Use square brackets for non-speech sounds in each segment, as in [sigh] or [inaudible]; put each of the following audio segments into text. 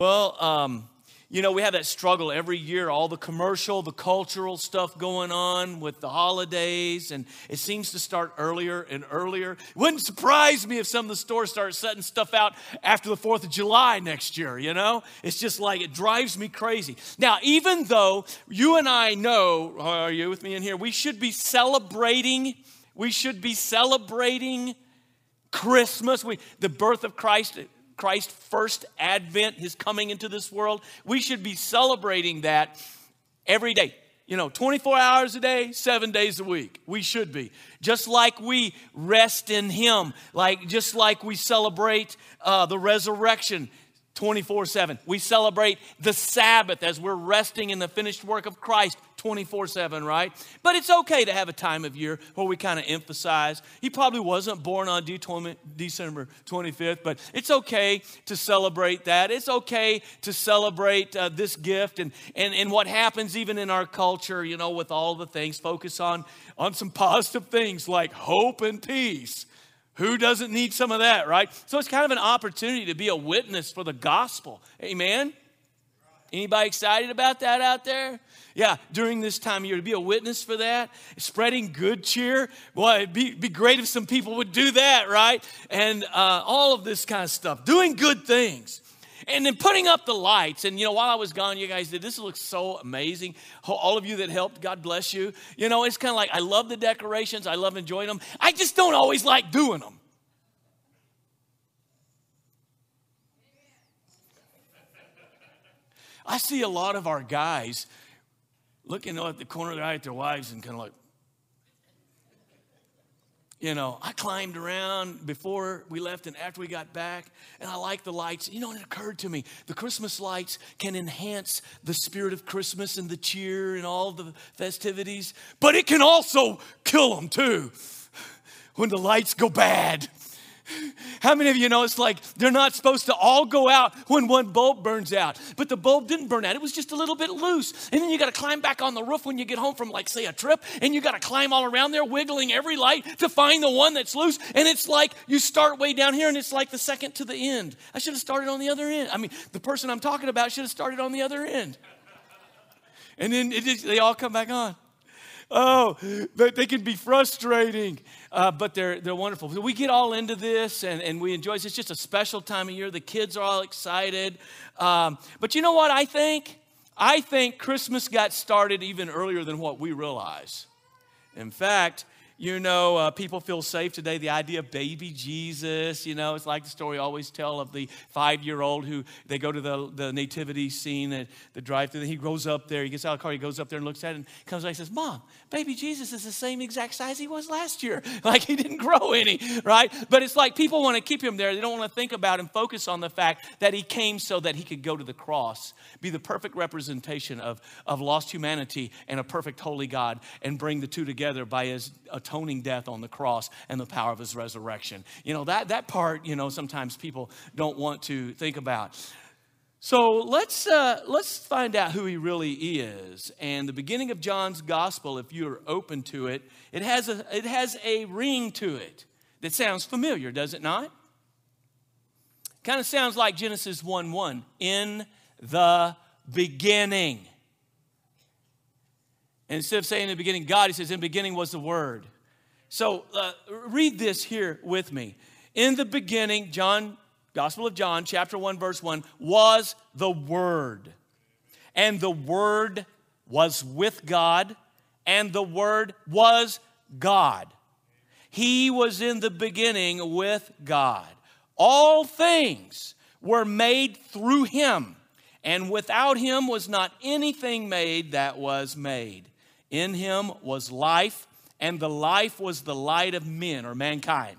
Well, um, you know, we have that struggle every year, all the commercial, the cultural stuff going on with the holidays, and it seems to start earlier and earlier. It wouldn't surprise me if some of the stores start setting stuff out after the 4th of July next year, you know? It's just like, it drives me crazy. Now, even though you and I know, are you with me in here? We should be celebrating, we should be celebrating Christmas, we, the birth of Christ Christ's first advent, his coming into this world. We should be celebrating that every day. You know, 24 hours a day, seven days a week. We should be. Just like we rest in him, like just like we celebrate uh, the resurrection 24 7. We celebrate the Sabbath as we're resting in the finished work of Christ 24 7, right? But it's okay to have a time of year where we kind of emphasize. He probably wasn't born on December 25th, but it's okay to celebrate that. It's okay to celebrate uh, this gift and, and, and what happens even in our culture, you know, with all the things. Focus on, on some positive things like hope and peace who doesn't need some of that, right? So it's kind of an opportunity to be a witness for the gospel. Amen. Anybody excited about that out there? Yeah, during this time of year, to be a witness for that, spreading good cheer. Boy, it'd be, be great if some people would do that, right? And uh, all of this kind of stuff, doing good things. And then putting up the lights. And, you know, while I was gone, you guys did, this looks so amazing. All of you that helped, God bless you. You know, it's kind of like, I love the decorations, I love enjoying them. I just don't always like doing them. I see a lot of our guys looking at the corner of their eye at their wives and kind of like, you know, I climbed around before we left and after we got back, and I like the lights. You know, it occurred to me the Christmas lights can enhance the spirit of Christmas and the cheer and all the festivities, but it can also kill them too when the lights go bad. How many of you know it's like they're not supposed to all go out when one bulb burns out? But the bulb didn't burn out, it was just a little bit loose. And then you got to climb back on the roof when you get home from, like, say, a trip, and you got to climb all around there, wiggling every light to find the one that's loose. And it's like you start way down here, and it's like the second to the end. I should have started on the other end. I mean, the person I'm talking about should have started on the other end. And then just, they all come back on. Oh, they can be frustrating, uh, but they're, they're wonderful. We get all into this and, and we enjoy it. It's just a special time of year. The kids are all excited. Um, but you know what I think? I think Christmas got started even earlier than what we realize. In fact, you know, uh, people feel safe today. The idea of baby Jesus, you know, it's like the story I always tell of the five year old who they go to the, the nativity scene at the drive through. He grows up there, he gets out of the car, he goes up there and looks at it and comes back and says, Mom, baby Jesus is the same exact size he was last year. [laughs] Like he didn't grow any, right? But it's like people want to keep him there. They don't want to think about and focus on the fact that he came so that he could go to the cross, be the perfect representation of, of lost humanity and a perfect holy God, and bring the two together by his atoning death on the cross and the power of his resurrection. You know, that, that part, you know, sometimes people don't want to think about. So let's, uh, let's find out who he really is. And the beginning of John's gospel, if you're open to it, it has a, it has a ring to it that sounds familiar, does it not? Kind of sounds like Genesis 1 1. In the beginning. And instead of saying in the beginning God, he says, in the beginning was the Word. So uh, read this here with me. In the beginning, John, Gospel of John, chapter 1, verse 1, was the Word. And the Word was with God, and the Word was God. He was in the beginning with God. All things were made through him, and without him was not anything made that was made. In him was life, and the life was the light of men or mankind.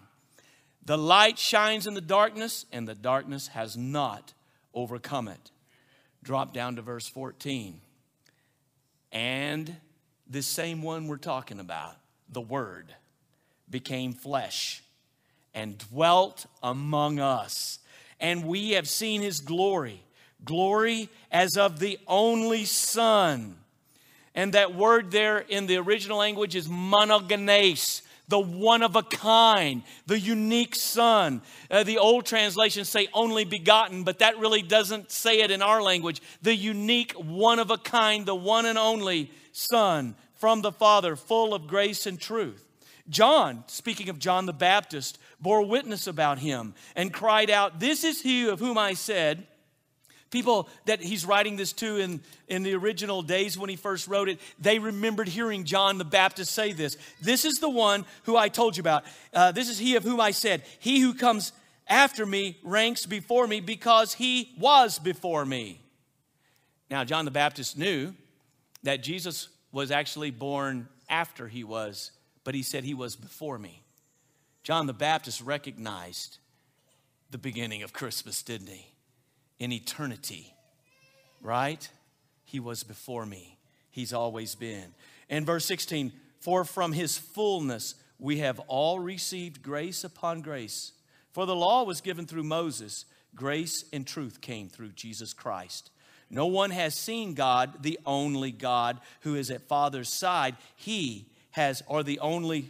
The light shines in the darkness, and the darkness has not overcome it. Drop down to verse 14. And this same one we're talking about, the Word, became flesh and dwelt among us. And we have seen his glory, glory as of the only Son and that word there in the original language is monogenes, the one of a kind, the unique son. Uh, the old translations say only begotten, but that really doesn't say it in our language. The unique, one of a kind, the one and only son from the Father, full of grace and truth. John, speaking of John the Baptist, bore witness about him and cried out, This is he of whom I said, People that he's writing this to in, in the original days when he first wrote it, they remembered hearing John the Baptist say this. This is the one who I told you about. Uh, this is he of whom I said, He who comes after me ranks before me because he was before me. Now, John the Baptist knew that Jesus was actually born after he was, but he said he was before me. John the Baptist recognized the beginning of Christmas, didn't he? In eternity, right? He was before me. He's always been. And verse 16, for from his fullness we have all received grace upon grace. For the law was given through Moses, grace and truth came through Jesus Christ. No one has seen God, the only God who is at Father's side. He has, or the only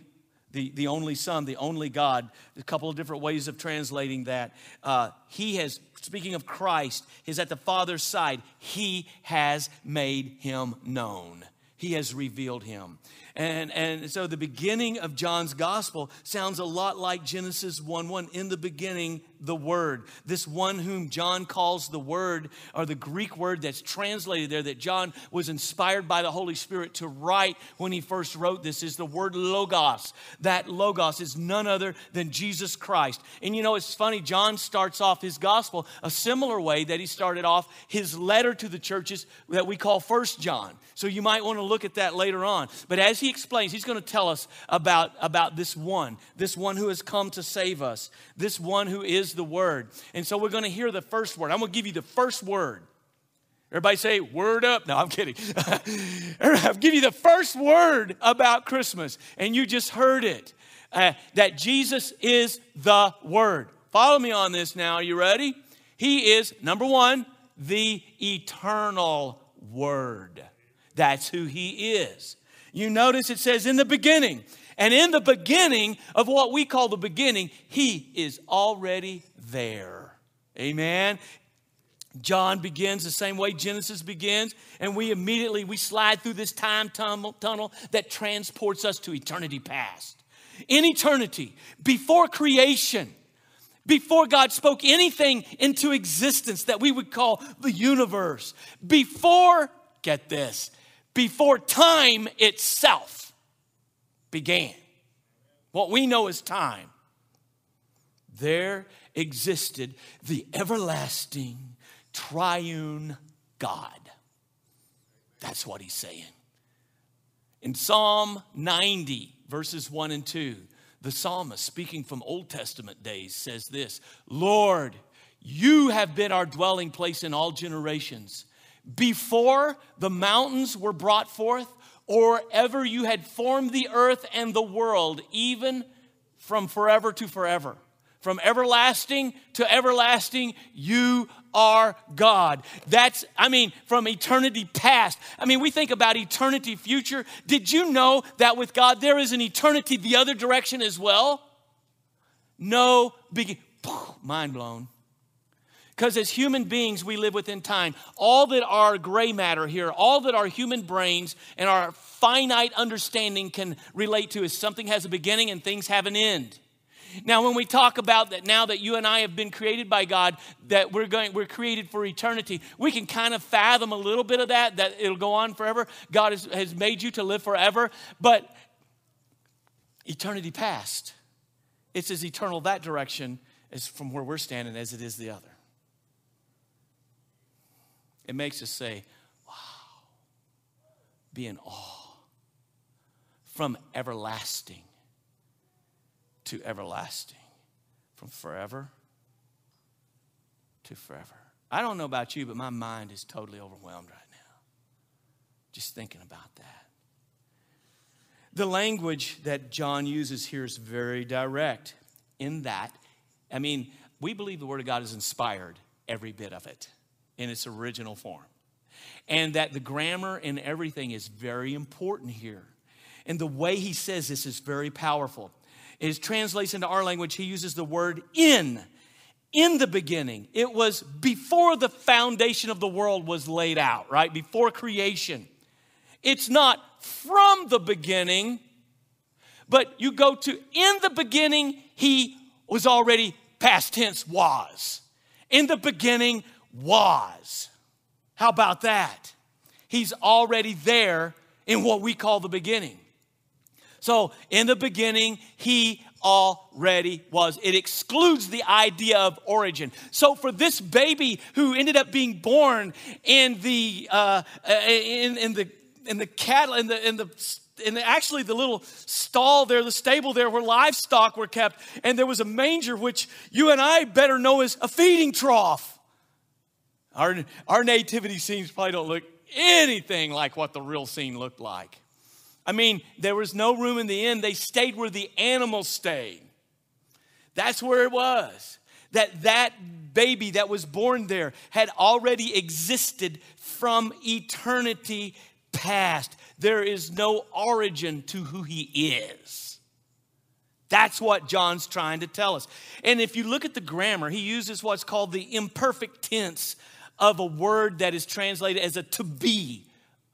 the, the only Son, the only God. A couple of different ways of translating that. Uh, he has, speaking of Christ, is at the Father's side. He has made him known, He has revealed him. And, and so the beginning of John's gospel sounds a lot like Genesis 1 1. In the beginning, the Word. This one whom John calls the Word, or the Greek word that's translated there, that John was inspired by the Holy Spirit to write when he first wrote this, is the word Logos. That Logos is none other than Jesus Christ. And you know, it's funny, John starts off his gospel a similar way that he started off his letter to the churches that we call First John. So you might want to look at that later on. But as he explains, he's going to tell us about, about this one, this one who has come to save us, this one who is the Word. And so we're going to hear the first word. I'm going to give you the first word. Everybody say, word up. No, I'm kidding. [laughs] I'll give you the first word about Christmas, and you just heard it uh, that Jesus is the Word. Follow me on this now. Are you ready? He is, number one, the eternal Word. That's who he is. You notice it says in the beginning. And in the beginning of what we call the beginning, he is already there. Amen. John begins the same way Genesis begins, and we immediately we slide through this time tunnel that transports us to eternity past. In eternity, before creation, before God spoke anything into existence that we would call the universe, before, get this, before time itself began. What we know as time. There existed the everlasting triune God. That's what he's saying. In Psalm 90, verses 1 and 2, the psalmist, speaking from Old Testament days, says this Lord, you have been our dwelling place in all generations before the mountains were brought forth, or ever you had formed the earth and the world, even from forever to forever. From everlasting to everlasting, you are God. That's, I mean, from eternity past. I mean, we think about eternity future. Did you know that with God, there is an eternity the other direction as well? No big, mind blown. Because as human beings, we live within time. All that our gray matter here, all that our human brains and our finite understanding can relate to is something has a beginning and things have an end. Now, when we talk about that now that you and I have been created by God, that we're going, we're created for eternity, we can kind of fathom a little bit of that, that it'll go on forever. God has, has made you to live forever, but eternity past, it's as eternal that direction as from where we're standing as it is the other. It makes us say, wow, be in awe from everlasting to everlasting, from forever to forever. I don't know about you, but my mind is totally overwhelmed right now. Just thinking about that. The language that John uses here is very direct in that, I mean, we believe the Word of God is inspired, every bit of it in its original form. And that the grammar and everything is very important here. And the way he says this is very powerful. It translates into our language, he uses the word in. In the beginning. It was before the foundation of the world was laid out, right? Before creation. It's not from the beginning, but you go to in the beginning, he was already past tense was. In the beginning was. How about that? He's already there in what we call the beginning. So, in the beginning, he already was. It excludes the idea of origin. So, for this baby who ended up being born in the uh, in, in the in the cattle in the in the and actually the little stall there, the stable there where livestock were kept, and there was a manger, which you and I better know as a feeding trough. Our, our nativity scenes probably don't look anything like what the real scene looked like. I mean, there was no room in the inn. They stayed where the animals stayed. That's where it was. That that baby that was born there had already existed from eternity past. There is no origin to who he is. That's what John's trying to tell us. And if you look at the grammar, he uses what's called the imperfect tense of a word that is translated as a to be,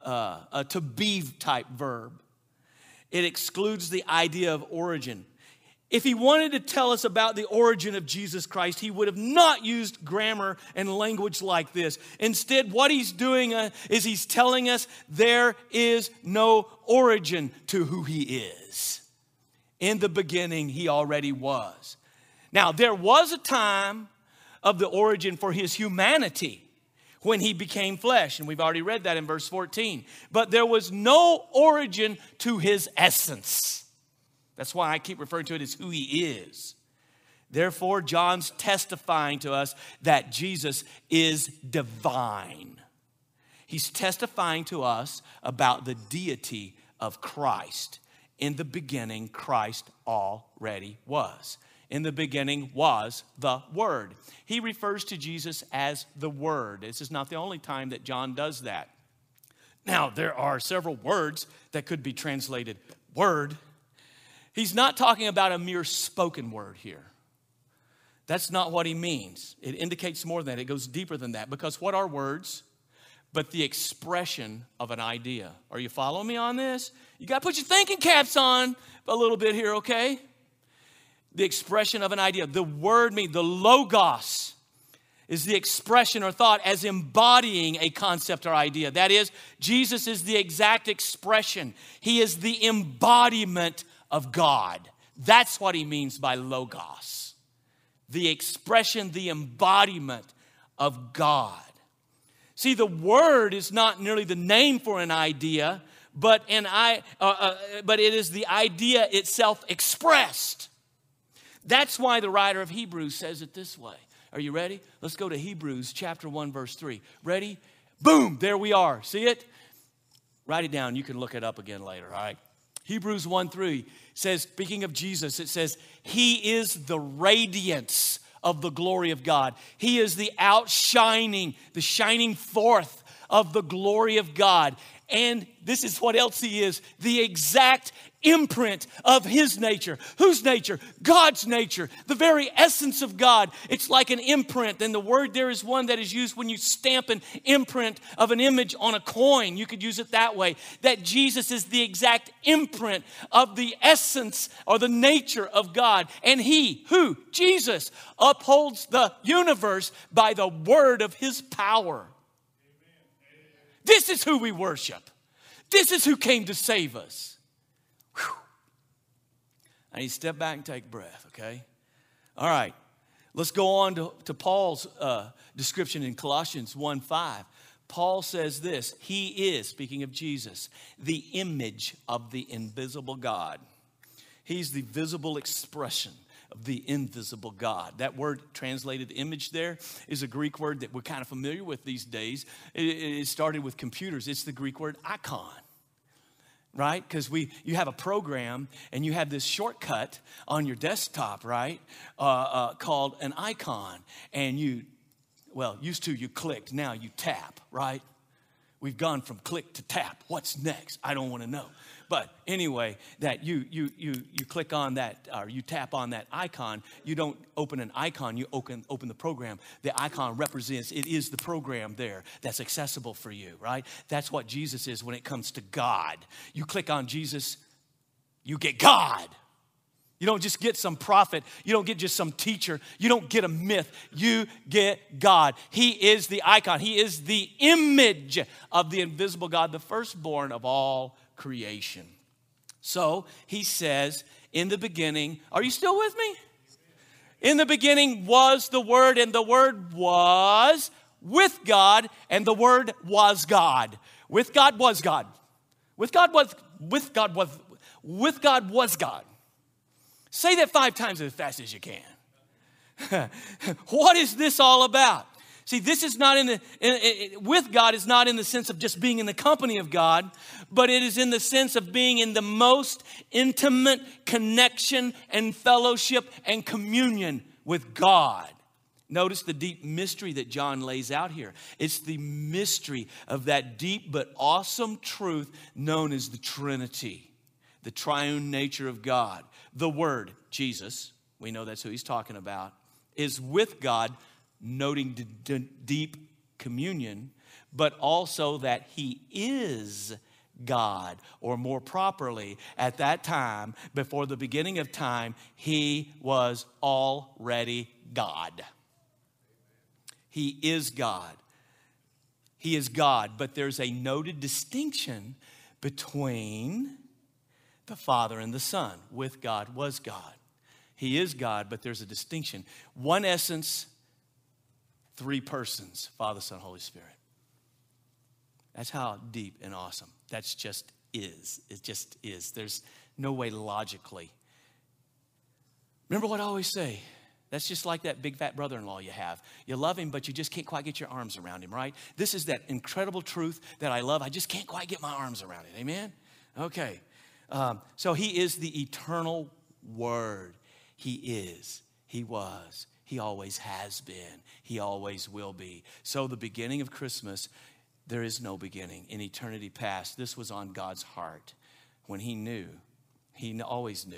uh, a to be type verb. It excludes the idea of origin. If he wanted to tell us about the origin of Jesus Christ, he would have not used grammar and language like this. Instead, what he's doing uh, is he's telling us there is no origin to who he is. In the beginning, he already was. Now, there was a time of the origin for his humanity when he became flesh, and we've already read that in verse 14. But there was no origin to his essence. That's why I keep referring to it as who he is. Therefore, John's testifying to us that Jesus is divine. He's testifying to us about the deity of Christ. In the beginning, Christ already was. In the beginning was the Word. He refers to Jesus as the Word. This is not the only time that John does that. Now, there are several words that could be translated Word He's not talking about a mere spoken word here. That's not what he means. It indicates more than that. It goes deeper than that. Because what are words? But the expression of an idea. Are you following me on this? You got to put your thinking caps on a little bit here, okay? The expression of an idea. The word means the logos is the expression or thought as embodying a concept or idea. That is, Jesus is the exact expression, He is the embodiment of God. That's what he means by logos the expression, the embodiment of God. See, the word is not merely the name for an idea, but, an, I, uh, uh, but it is the idea itself expressed. That's why the writer of Hebrews says it this way. Are you ready? Let's go to Hebrews chapter 1, verse 3. Ready? Boom, there we are. See it? Write it down. You can look it up again later, all right? Hebrews 1 3 says, speaking of Jesus, it says, He is the radiance of the glory of God. He is the outshining, the shining forth of the glory of God. And this is what else He is the exact imprint of his nature. Whose nature? God's nature, the very essence of God. It's like an imprint. And the word there is one that is used when you stamp an imprint of an image on a coin. You could use it that way. That Jesus is the exact imprint of the essence or the nature of God. And he, who? Jesus, upholds the universe by the word of his power. This is who we worship. This is who came to save us. I need to step back and take breath, okay? All right. Let's go on to, to Paul's uh, description in Colossians 1 5. Paul says this He is, speaking of Jesus, the image of the invisible God. He's the visible expression the invisible God. That word translated image there is a Greek word that we're kind of familiar with these days. It, it started with computers, it's the Greek word icon right because we you have a program and you have this shortcut on your desktop right uh, uh, called an icon and you well used to you clicked now you tap right We've gone from click to tap. What's next? I don't want to know. But anyway, that you you you you click on that or you tap on that icon. You don't open an icon. You open open the program. The icon represents it is the program there that's accessible for you. Right. That's what Jesus is when it comes to God. You click on Jesus, you get God. You don't just get some prophet. You don't get just some teacher. You don't get a myth. You get God. He is the icon. He is the image of the invisible God, the firstborn of all creation. So he says, in the beginning, are you still with me? In the beginning was the Word, and the Word was with God, and the Word was God. With God was God. With God was, with God was, with God was God. Say that five times as fast as you can. [laughs] what is this all about? See, this is not in the, in, in, with God is not in the sense of just being in the company of God, but it is in the sense of being in the most intimate connection and fellowship and communion with God. Notice the deep mystery that John lays out here. It's the mystery of that deep but awesome truth known as the Trinity, the triune nature of God the Word, Jesus, we know that's who he's talking about, is with God, noting d- d- deep communion, but also that he is God, or more properly, at that time, before the beginning of time, he was already God. He is God. He is God, but there's a noted distinction between the Father and the Son. With God was God. He is God, but there's a distinction. One essence, three persons Father, Son, Holy Spirit. That's how deep and awesome. That's just is. It just is. There's no way logically. Remember what I always say? That's just like that big fat brother in law you have. You love him, but you just can't quite get your arms around him, right? This is that incredible truth that I love. I just can't quite get my arms around it. Amen? Okay. Um, so he is the eternal word. He is, he was, he always has been, he always will be. So the beginning of Christmas, there is no beginning. In eternity past, this was on God's heart when he knew, he always knew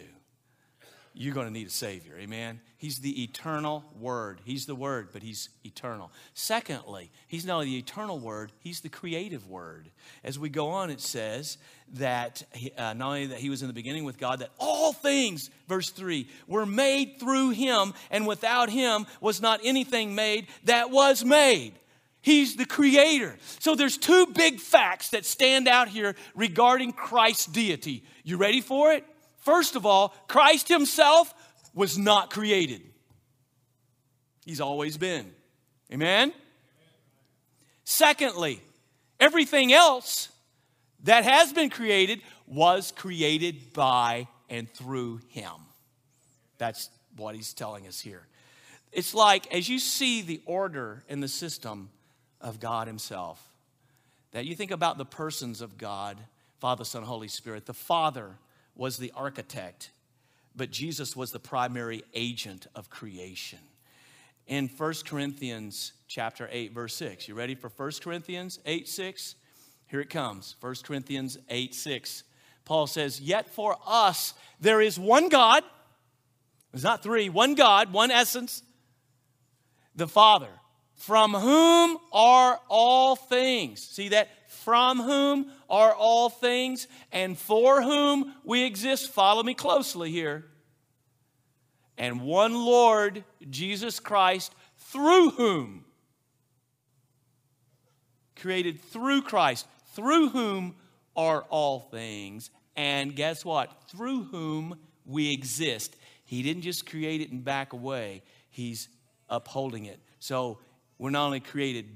you're going to need a Savior. Amen? He's the eternal Word. He's the Word, but He's eternal. Secondly, He's not only the eternal Word, He's the creative Word. As we go on, it says that uh, not only that He was in the beginning with God, that all things, verse 3, were made through Him, and without Him was not anything made that was made. He's the creator. So there's two big facts that stand out here regarding Christ's deity. You ready for it? First of all, Christ himself was not created, he's always been. Amen? Secondly, everything else that has been created was created by and through him. That's what he's telling us here. It's like as you see the order in the system of God himself, that you think about the persons of God, Father, Son, Holy Spirit. The Father was the architect, but Jesus was the primary agent of creation. In 1 Corinthians chapter 8 verse 6. You ready for 1 Corinthians 8 6? Here it comes. 1 Corinthians 8 6. Paul says, Yet for us there is one God. There's not three, one God, one essence, the Father, from whom are all things. See that? From whom are all things and for whom we exist. Follow me closely here. And one Lord, Jesus Christ, through whom, created through Christ, through whom are all things. And guess what? Through whom we exist. He didn't just create it and back away, He's upholding it. So we're not only created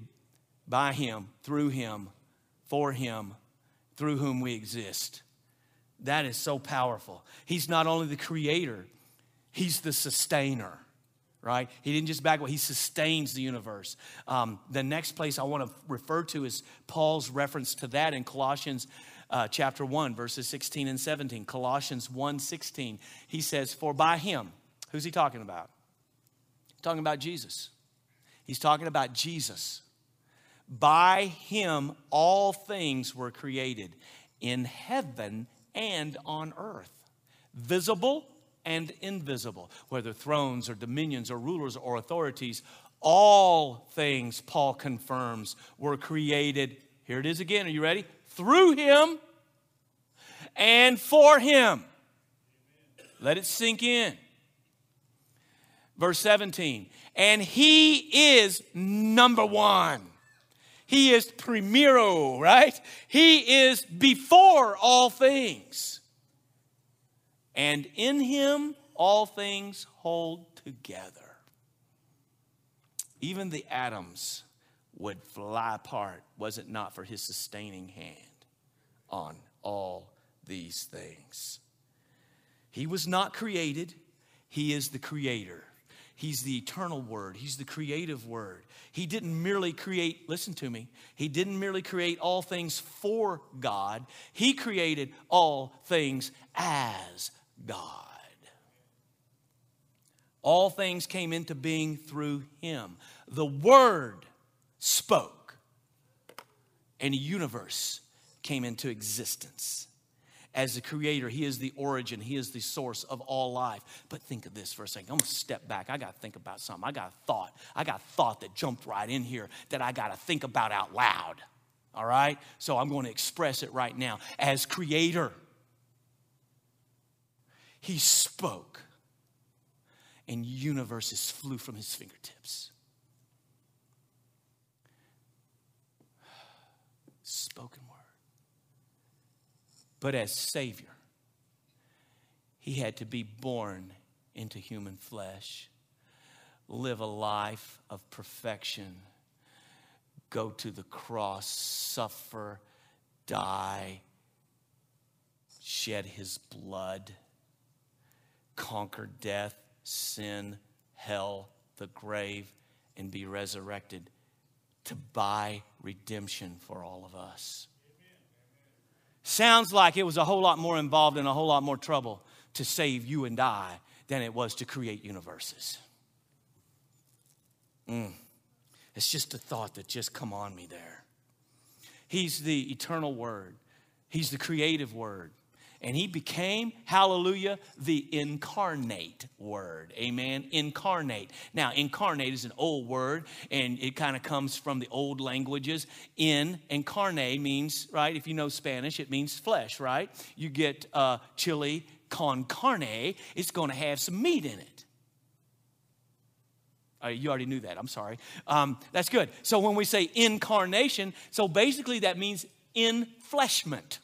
by Him, through Him, for him through whom we exist. That is so powerful. He's not only the creator, he's the sustainer, right? He didn't just back away, he sustains the universe. Um, the next place I want to refer to is Paul's reference to that in Colossians uh, chapter 1, verses 16 and 17. Colossians 1 16. He says, For by him, who's he talking about? Talking about Jesus. He's talking about Jesus By him all things were created in heaven and on earth, visible and invisible, whether thrones or dominions or rulers or authorities, all things, Paul confirms, were created. Here it is again. Are you ready? Through him and for him. Let it sink in. Verse 17. And he is number one. He is primero, right? He is before all things. And in him all things hold together. Even the atoms would fly apart was it not for his sustaining hand on all these things. He was not created, he is the creator. He's the eternal word. He's the creative word. He didn't merely create, listen to me, he didn't merely create all things for God, he created all things as God. All things came into being through him. The Word spoke, and a universe came into existence. As the creator, he is the origin, he is the source of all life. But think of this for a second. I'm gonna step back. I gotta think about something. I got a thought. I got a thought that jumped right in here that I gotta think about out loud. All right? So I'm to express it right now. As creator, he spoke and universes flew from his fingertips. Spoken word. But as Savior, he had to be born into human flesh, live a life of perfection, go to the cross, suffer, die, shed his blood, conquer death, sin, hell, the grave, and be resurrected to buy redemption for all of us. Sounds like it was a whole lot more involved and a whole lot more trouble to save you and I than it was to create universes. Mm. It's just a thought that just come on me there. He's the eternal word. He's the creative word and he became, hallelujah, the incarnate word. Amen. Incarnate. Now, incarnate is an old word, and it kind of comes from the old languages. In and carne means, right? If you know Spanish, it means flesh, right? You get uh, chili con carne, it's going to have some meat in it. Uh, you already knew that. I'm sorry. Um, that's good. So when we say incarnation, so basically that means infleshment.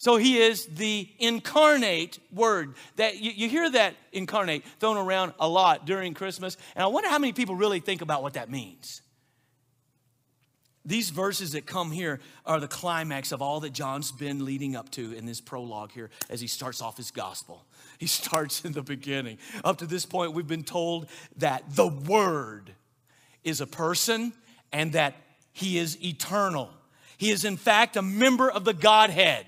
So he is the incarnate word. That you, you, hear that incarnate thrown around a lot during Christmas, and I wonder how many people really think about what that means. These verses that come here are the climax of all that John's been leading up to in this prologue here as he starts off his gospel. He [laughs] starts in the beginning. Up to this point, we've been told that the Word is a person and that he is eternal. He is, in fact, a member of the Godhead.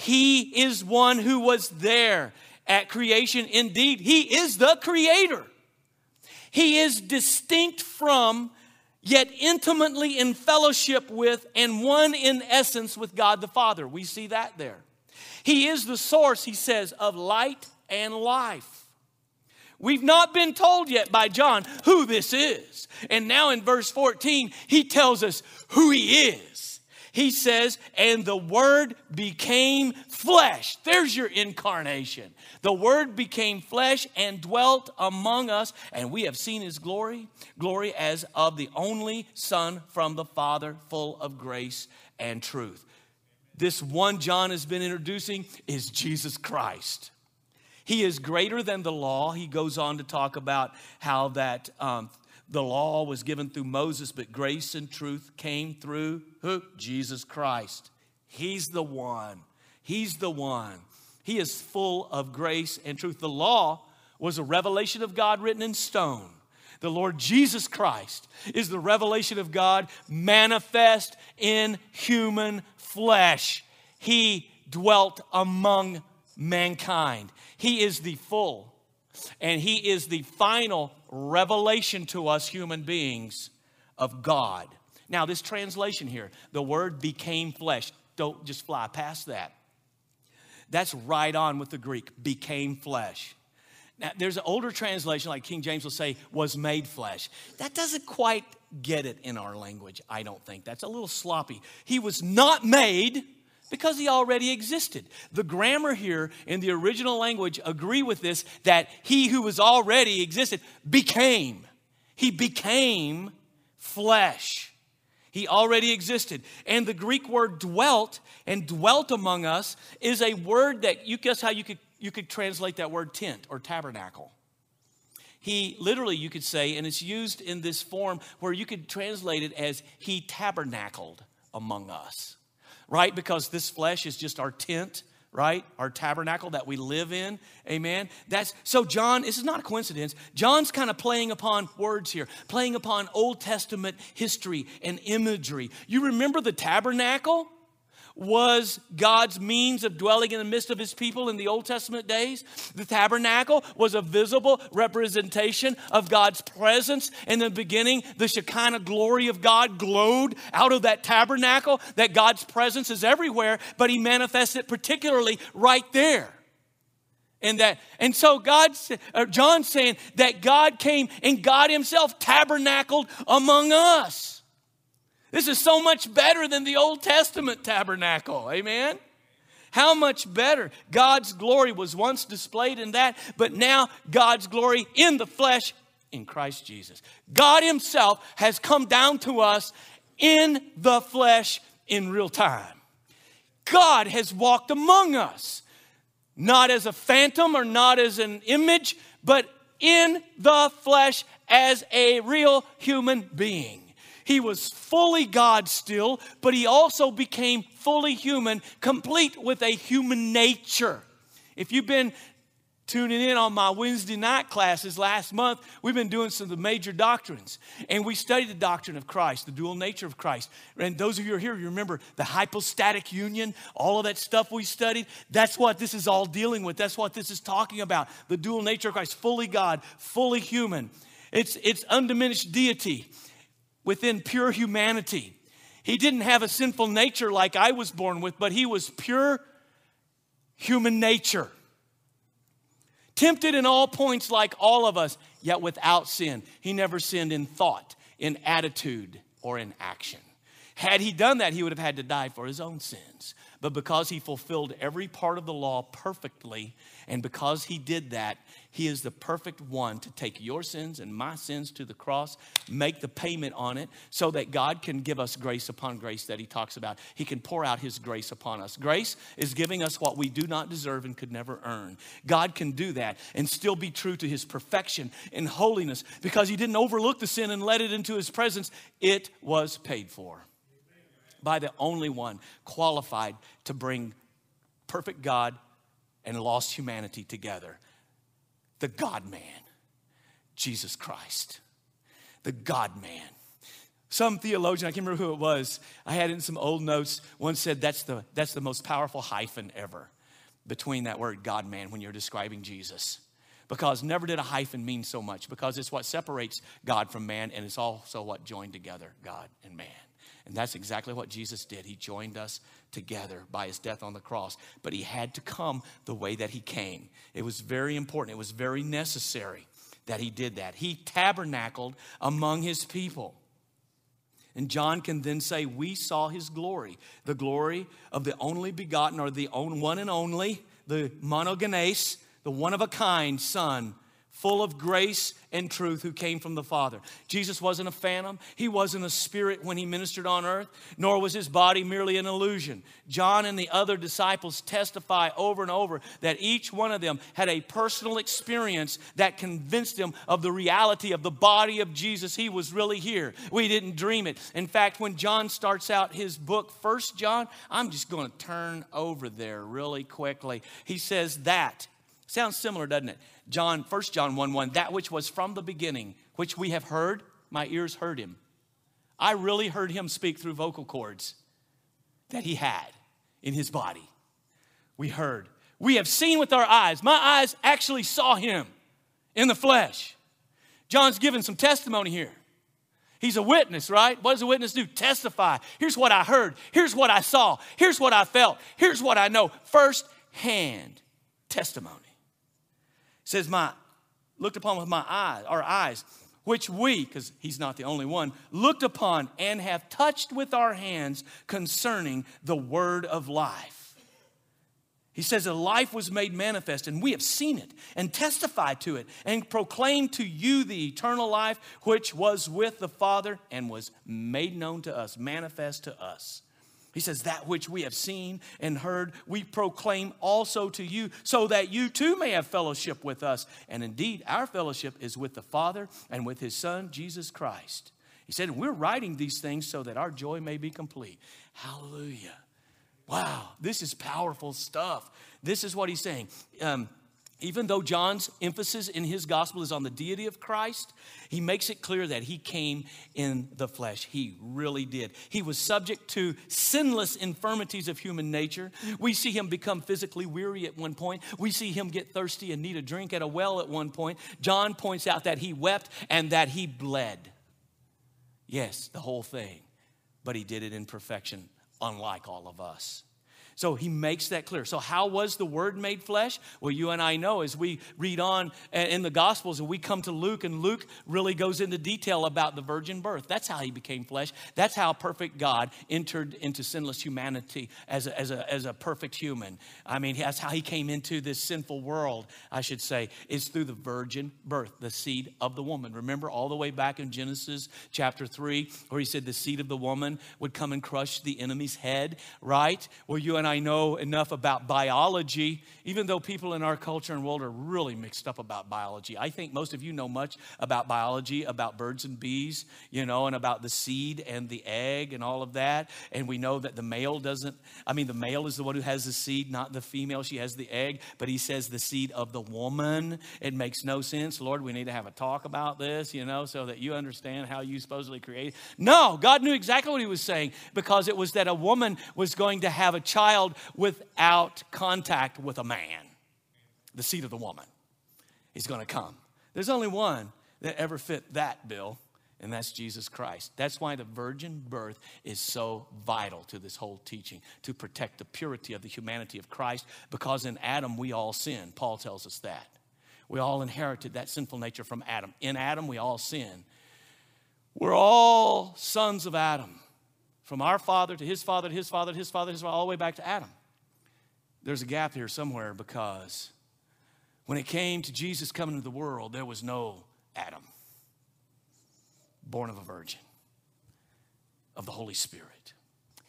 He is one who was there at creation. Indeed, He is the creator. He is distinct from, yet intimately in fellowship with, and one in essence with God the Father. We see that there. He is the source, he says, of light and life. We've not been told yet by John who this is. And now in verse 14, he tells us who he is. He says, and the Word became flesh. There's your incarnation. The Word became flesh and dwelt among us, and we have seen His glory glory as of the only Son from the Father, full of grace and truth. This one John has been introducing is Jesus Christ. He is greater than the law. He goes on to talk about how that um, the law was given through Moses, but grace and truth came through who? Jesus Christ. He's the one. He's the one. He is full of grace and truth. The law was a revelation of God written in stone. The Lord Jesus Christ is the revelation of God manifest in human flesh. He dwelt among mankind. He is the full and He is the final revelation to us human beings of God. Now, this translation here, the word became flesh, don't just fly past that. That's right on with the Greek, became flesh. Now, there's an older translation, like King James will say, was made flesh. That doesn't quite get it in our language, I don't think. That's a little sloppy. He was not made because he already existed. The grammar here in the original language agree with this that he who was already existed became. He became flesh. He already existed. And the Greek word dwelt and dwelt among us is a word that you guess how you could you could translate that word tent or tabernacle. He literally, you could say, and it's used in this form where you could translate it as he tabernacled among us, right? Because this flesh is just our tent, right? Our tabernacle that we live in. Amen. That's so John, this is not a coincidence. John's kind of playing upon words here, playing upon Old Testament history and imagery. You remember the tabernacle? Was God's means of dwelling in the midst of his people in the Old Testament days. The tabernacle was a visible representation of God's presence. In the beginning, the Shekinah glory of God glowed out of that tabernacle, that God's presence is everywhere, but he manifests it particularly right there. And that, and so God, uh, John's saying that God came and God Himself tabernacled among us. This is so much better than the Old Testament tabernacle. Amen? How much better? God's glory was once displayed in that, but now God's glory in the flesh in Christ Jesus. God Himself has come down to us in the flesh in real time. God has walked among us, not as a phantom or not as an image, but in the flesh as a real human being. He was fully God still, but he also became fully human, complete with a human nature. If you've been tuning in on my Wednesday night classes last month, we've been doing some of the major doctrines. And we studied the doctrine of Christ, the dual nature of Christ. And those of you who are here, you remember the hypostatic union, all of that stuff we studied. That's what this is all dealing with. That's what this is talking about. The dual nature of Christ, fully God, fully human. It's, it's undiminished deity within pure humanity. He didn't have a sinful nature like I was born with, but he was pure human nature. Tempted in all points like all of us, yet without sin. He never sinned in thought, in attitude, or in action. Had he done that, he would have had to die for his own sins. But because he fulfilled every part of the law perfectly, and because he did that, he is the perfect one to take your sins and my sins to the cross, make the payment on it, so that God can give us grace upon grace that He talks about. He can pour out His grace upon us. Grace is giving us what we do not deserve and could never earn. God can do that and still be true to His perfection and holiness because He didn't overlook the sin and let it into His presence. It was paid for by the only one qualified to bring perfect God and lost humanity together the God man, Jesus Christ. The God man. Some theologian, I can't remember who it was, I had in some old notes, once said that's the, that's the most powerful hyphen ever between that word God man when you're describing Jesus. Because never did a hyphen mean so much, because it's what separates God from man, and it's also what joined together God and man. And that's exactly what Jesus did. He joined us together by his death on the cross. But he had to come the way that he came. It was very important, it was very necessary that he did that. He tabernacled among his people. And John can then say, We saw his glory, the glory of the only begotten, or the one and only, the monogenes, the one of a kind Son full of grace and truth, who came from the Father. Jesus wasn't a phantom. He wasn't a spirit when he ministered on earth, nor was his body merely an illusion. John and the other disciples testify over and over that each one of them had a personal experience that convinced them of the reality of the body of Jesus. He was really here. We didn't dream it. In fact, when John starts out his book, First John, I'm just going to turn over there really quickly. He says that. Sounds similar, doesn't it? John, 1 John 1 1, that which was from the beginning, which we have heard, my ears heard him. I really heard him speak through vocal cords that he had in his body. We heard. We have seen with our eyes. My eyes actually saw him in the flesh. John's given some testimony here. He's a witness, right? What does a witness do? Testify. Here's what I heard. Here's what I saw. Here's what I felt. Here's what I know. First hand testimony. Says, My looked upon with my eyes, our eyes, which we, because he's not the only one, looked upon and have touched with our hands concerning the word of life. He says, A life was made manifest, and we have seen it and testified to it and proclaimed to you the eternal life which was with the Father and was made known to us, manifest to us. He says, That which we have seen and heard, we proclaim also to you, so that you too may have fellowship with us. And indeed, our fellowship is with the Father and with his Son, Jesus Christ. He said, We're writing these things so that our joy may be complete. Hallelujah. Wow, this is powerful stuff. This is what he's saying. Um, even though John's emphasis in his gospel is on the deity of Christ, he makes it clear that he came in the flesh. He really did. He was subject to sinless infirmities of human nature. We see him become physically weary at one point. We see him get thirsty and need a drink at a well at one point. John points out that he wept and that he bled. Yes, the whole thing. But he did it in perfection, unlike all of us. So he makes that clear. So, how was the word made flesh? Well, you and I know as we read on in the Gospels and we come to Luke, and Luke really goes into detail about the virgin birth. That's how he became flesh. That's how perfect God entered into sinless humanity as a, as a, as a perfect human. I mean, that's how he came into this sinful world, I should say, is through the virgin birth, the seed of the woman. Remember all the way back in Genesis chapter 3, where he said the seed of the woman would come and crush the enemy's head, right? Where you and I know enough about biology, even though people in our culture and world are really mixed up about biology. I think most of you know much about biology, about birds and bees, you know, and about the seed and the egg and all of that. And we know that the male doesn't, I mean, the male is the one who has the seed, not the female. She has the egg, but he says the seed of the woman. It makes no sense. Lord, we need to have a talk about this, you know, so that you understand how you supposedly created. No, God knew exactly what he was saying because it was that a woman was going to have a child child without contact with a man. The seed of the woman. He's going to come. There's only one that ever fit that bill, and that's Jesus Christ. That's why the virgin birth is so vital to this whole teaching to protect the purity of the humanity of Christ, because in Adam we all sin. Paul tells us that. We all inherited that sinful nature from Adam. In Adam we all sin. We're all sons of Adam from our father to his father to his father to his father, to his father, all the way back to Adam. There's a gap here somewhere because when it came to Jesus coming into the world, there was no Adam, born of a virgin, of the Holy Spirit.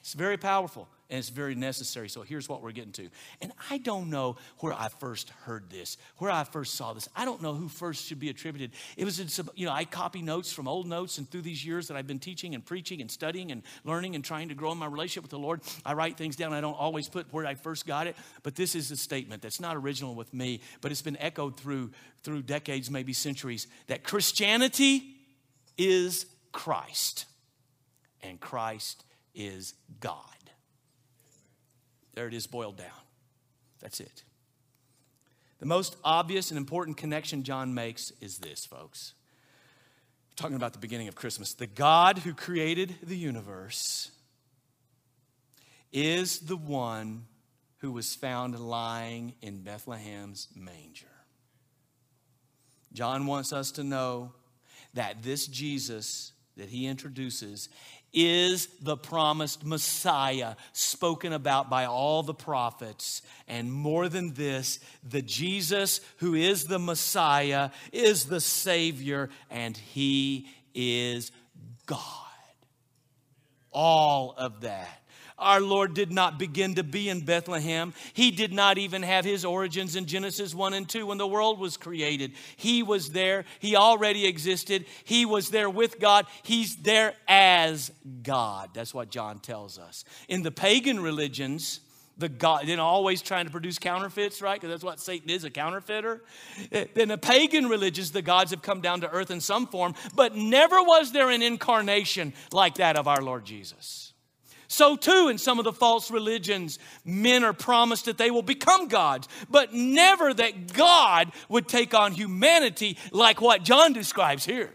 It's very powerful and it's very necessary. So here's what we're getting to. And I don't know where I first heard this, where I first saw this. I don't know who first should be attributed. It was in some, you know, I copy notes from old notes, and through these years that I've been teaching and preaching and studying and learning and trying to grow in my relationship with the Lord, I write things down. I don't always put where I first got it, but this is a statement that's not original with me, but it's been echoed through through decades, maybe centuries, that Christianity is Christ, and Christ is God. There it is boiled down. That's it. The most obvious and important connection John makes is this, folks. We're talking about the beginning of Christmas. The God who created the universe is the one who was found lying in Bethlehem's manger. John wants us to know that this Jesus that he introduces is the promised Messiah spoken about by all the prophets. And more than this, the Jesus who is the Messiah is the Savior, and He is God. All of that our Lord did not begin to be in Bethlehem. He did not even have his origins in Genesis 1 and 2 when the world was created. He was there. He already existed. He was there with God. He's there as God. That's what John tells us. In the pagan religions, the God, know, always trying to produce counterfeits, right? Because that's what Satan is, a counterfeiter. In the pagan religions, the gods have come down to earth in some form, but never was there an incarnation like that of our Lord Jesus. So, too, in some of the false religions, men are promised that they will become gods, but never that God would take on humanity like what John describes here.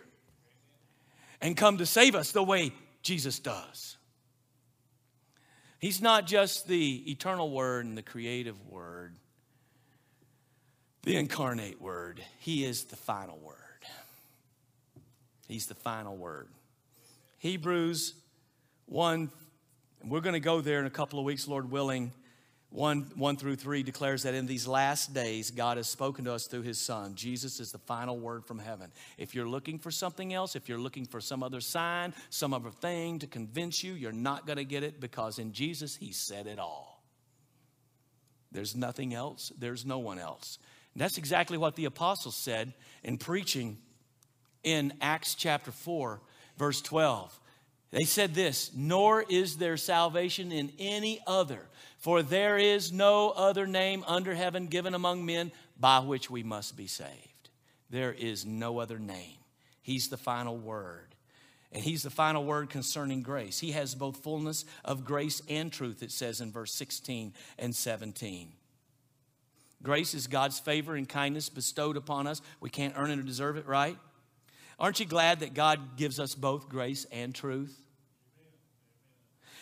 and come to save us the way Jesus does. He's not just the eternal word and the creative word, the incarnate word. He is the final word. He's the final word. Hebrews 1, we're going to go there in a couple of weeks, Lord willing. 1, 1 through 3 declares that in these last days, God has spoken to us through his Son. Jesus is the final word from heaven. If you're looking for something else, if you're looking for some other sign, some other thing to convince you, you're not going to get it because in Jesus, he said it all. There's nothing else, there's no one else. And that's exactly what the apostles said in preaching in Acts chapter 4, verse 12. They said this, nor is there salvation in any other, for there is no other name under heaven given among men by which we must be saved. There is no other name. He's the final word. And he's the final word concerning grace. He has both fullness of grace and truth, it says in verse 16 and 17. Grace is God's favor and kindness bestowed upon us. We can't earn it or deserve it, right? Aren't you glad that God gives us both grace and truth?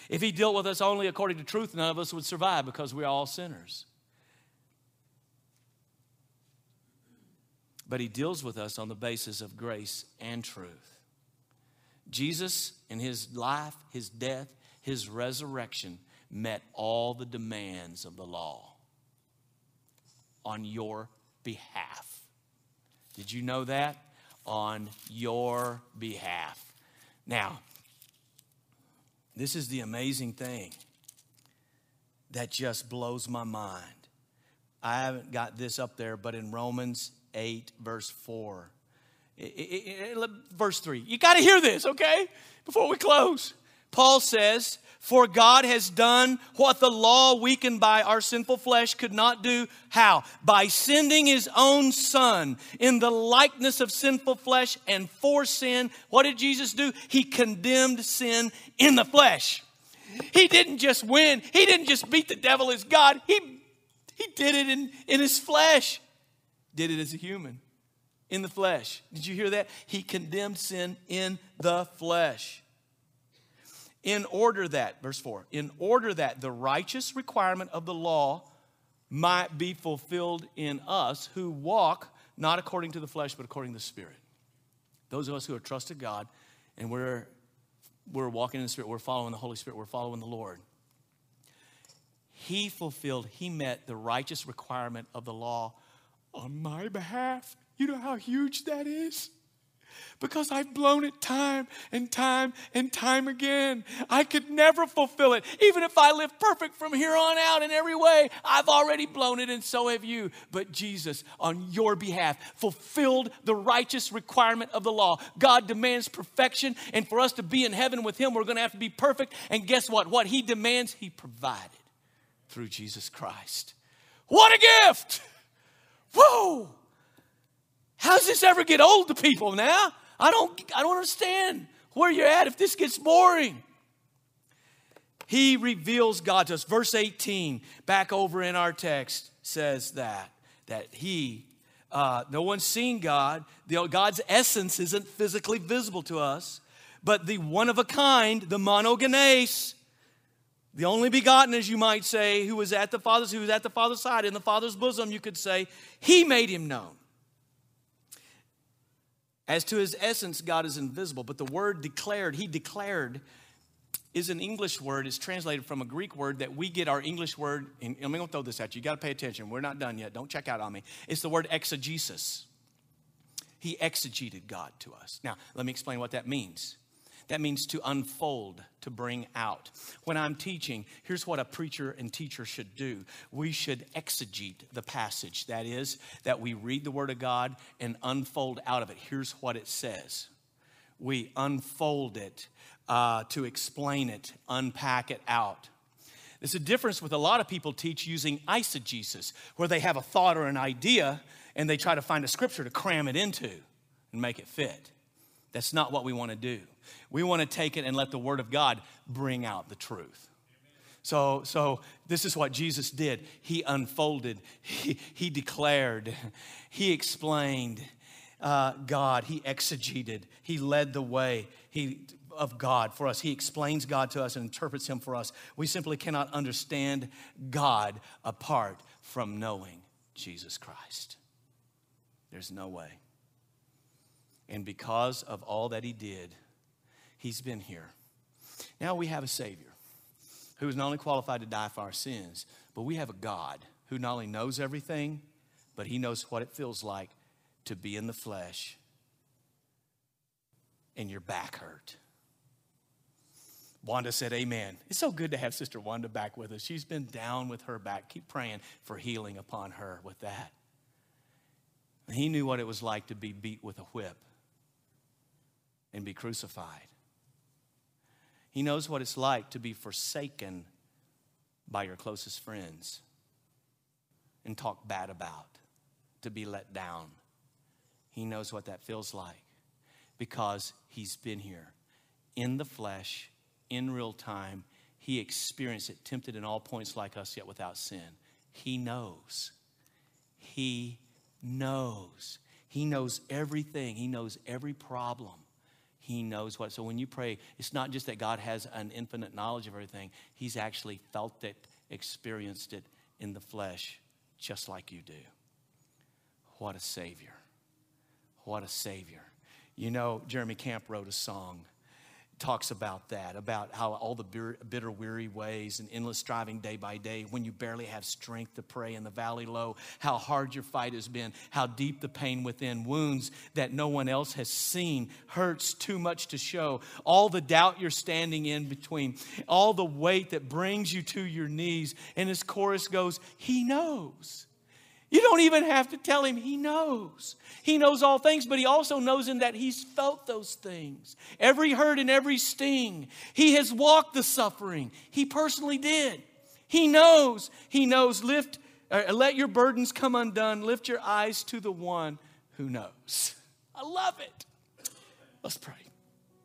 If He dealt with us only according to truth, none of us would survive because we're all sinners. But He deals with us on the basis of grace and truth. Jesus, in His life, His death, His resurrection, met all the demands of the law on your behalf. Did you know that? On your behalf. Now, this is the amazing thing that just blows my mind. I haven't got this up there, but in Romans 8, verse 4, it, it, it, verse 3, you got to hear this, okay? Before we close. Paul says, for God has done what the law, weakened by our sinful flesh, could not do. How? By sending his own son in the likeness of sinful flesh and for sin. What did Jesus do? He condemned sin in the flesh. He didn't just win, he didn't just beat the devil as God. He, he did it in, in his flesh, did it as a human in the flesh. Did you hear that? He condemned sin in the flesh in order that, verse 4, in order that the righteous requirement of the law might be fulfilled in us who walk not according to the flesh, but according to the Spirit. Those of us who have trusted God and we're, we're walking in the Spirit, we're following the Holy Spirit, we're following the Lord. He fulfilled, He met the righteous requirement of the law on my behalf. You know how huge that is? Because I've blown it time and time and time again. I could never fulfill it. Even if I live perfect from here on out in every way, I've already blown it, and so have you. But Jesus, on your behalf, fulfilled the righteous requirement of the law. God demands perfection, and for us to be in heaven with Him, we're going to have to be perfect. And guess what? What He demands, He provided through Jesus Christ. What a gift! Whoa! How does this ever get old to people now? I don't, I don't understand where you're at if this gets boring. He reveals God to us. Verse 18, back over in our text, says that, that He, uh, no one's seen God. The, God's essence isn't physically visible to us, but the one of a kind, the monogenes, the only begotten, as you might say, who was at the Father's, who was at the Father's side, in the Father's bosom, you could say, He made him known. As to his essence, God is invisible, but the word declared, he declared, is an English word. It's translated from a Greek word that we get our English word. And I'm to throw this at you. You got to pay attention. We're not done yet. Don't check out on me. It's the word exegesis. He exegeted God to us. Now, let me explain what that means. That means to unfold, to bring out. When I'm teaching, here's what a preacher and teacher should do we should exegete the passage. That is, that we read the Word of God and unfold out of it. Here's what it says we unfold it uh, to explain it, unpack it out. There's a difference with a lot of people teach using eisegesis, where they have a thought or an idea and they try to find a scripture to cram it into and make it fit. That's not what we want to do. We want to take it and let the Word of God bring out the truth. So, so this is what Jesus did. He unfolded, he, he declared, he explained, uh, God. He exegeted, He led the way. He of God for us. He explains God to us and interprets Him for us. We simply cannot understand God apart from knowing Jesus Christ. There's no way. And because of all that He did, He's been here. Now we have a Savior who is not only qualified to die for our sins, but we have a God who not only knows everything, but He knows what it feels like to be in the flesh and your back hurt Wanda said, Amen. It's so good to have Sister Wanda back with us. She's been down with her back. Keep praying for healing upon her with that. He knew what it was like to be beat with a whip and be crucified. He knows what it's like to be forsaken by your closest friends and talked bad about, to be let down. He knows what that feels like because he's been here in the flesh in real time. He experienced it, tempted in all points like us, yet without sin. He knows. He knows. He knows everything. He knows every problem. He knows what. So when you pray, it's not just that God has an infinite knowledge of everything, He's actually felt it, experienced it in the flesh, just like you do. What a Savior. What a Savior. You know, Jeremy Camp wrote a song talks about that, about how all the bitter, weary ways and endless striving day by day, when you barely have strength to pray in the valley low, how hard your fight has been, how deep the pain within, wounds that no one else has seen, hurts too much to show, all the doubt you're standing in between, all the weight that brings you to your knees. And his chorus goes, He knows. You don't even have to tell him. He knows. He knows all things, but he also knows in that he's felt those things. Every hurt and every sting. He has walked the suffering. He personally did. He knows. He knows. Lift, uh, let your burdens come undone. Lift your eyes to the one who knows. I love it. Let's pray.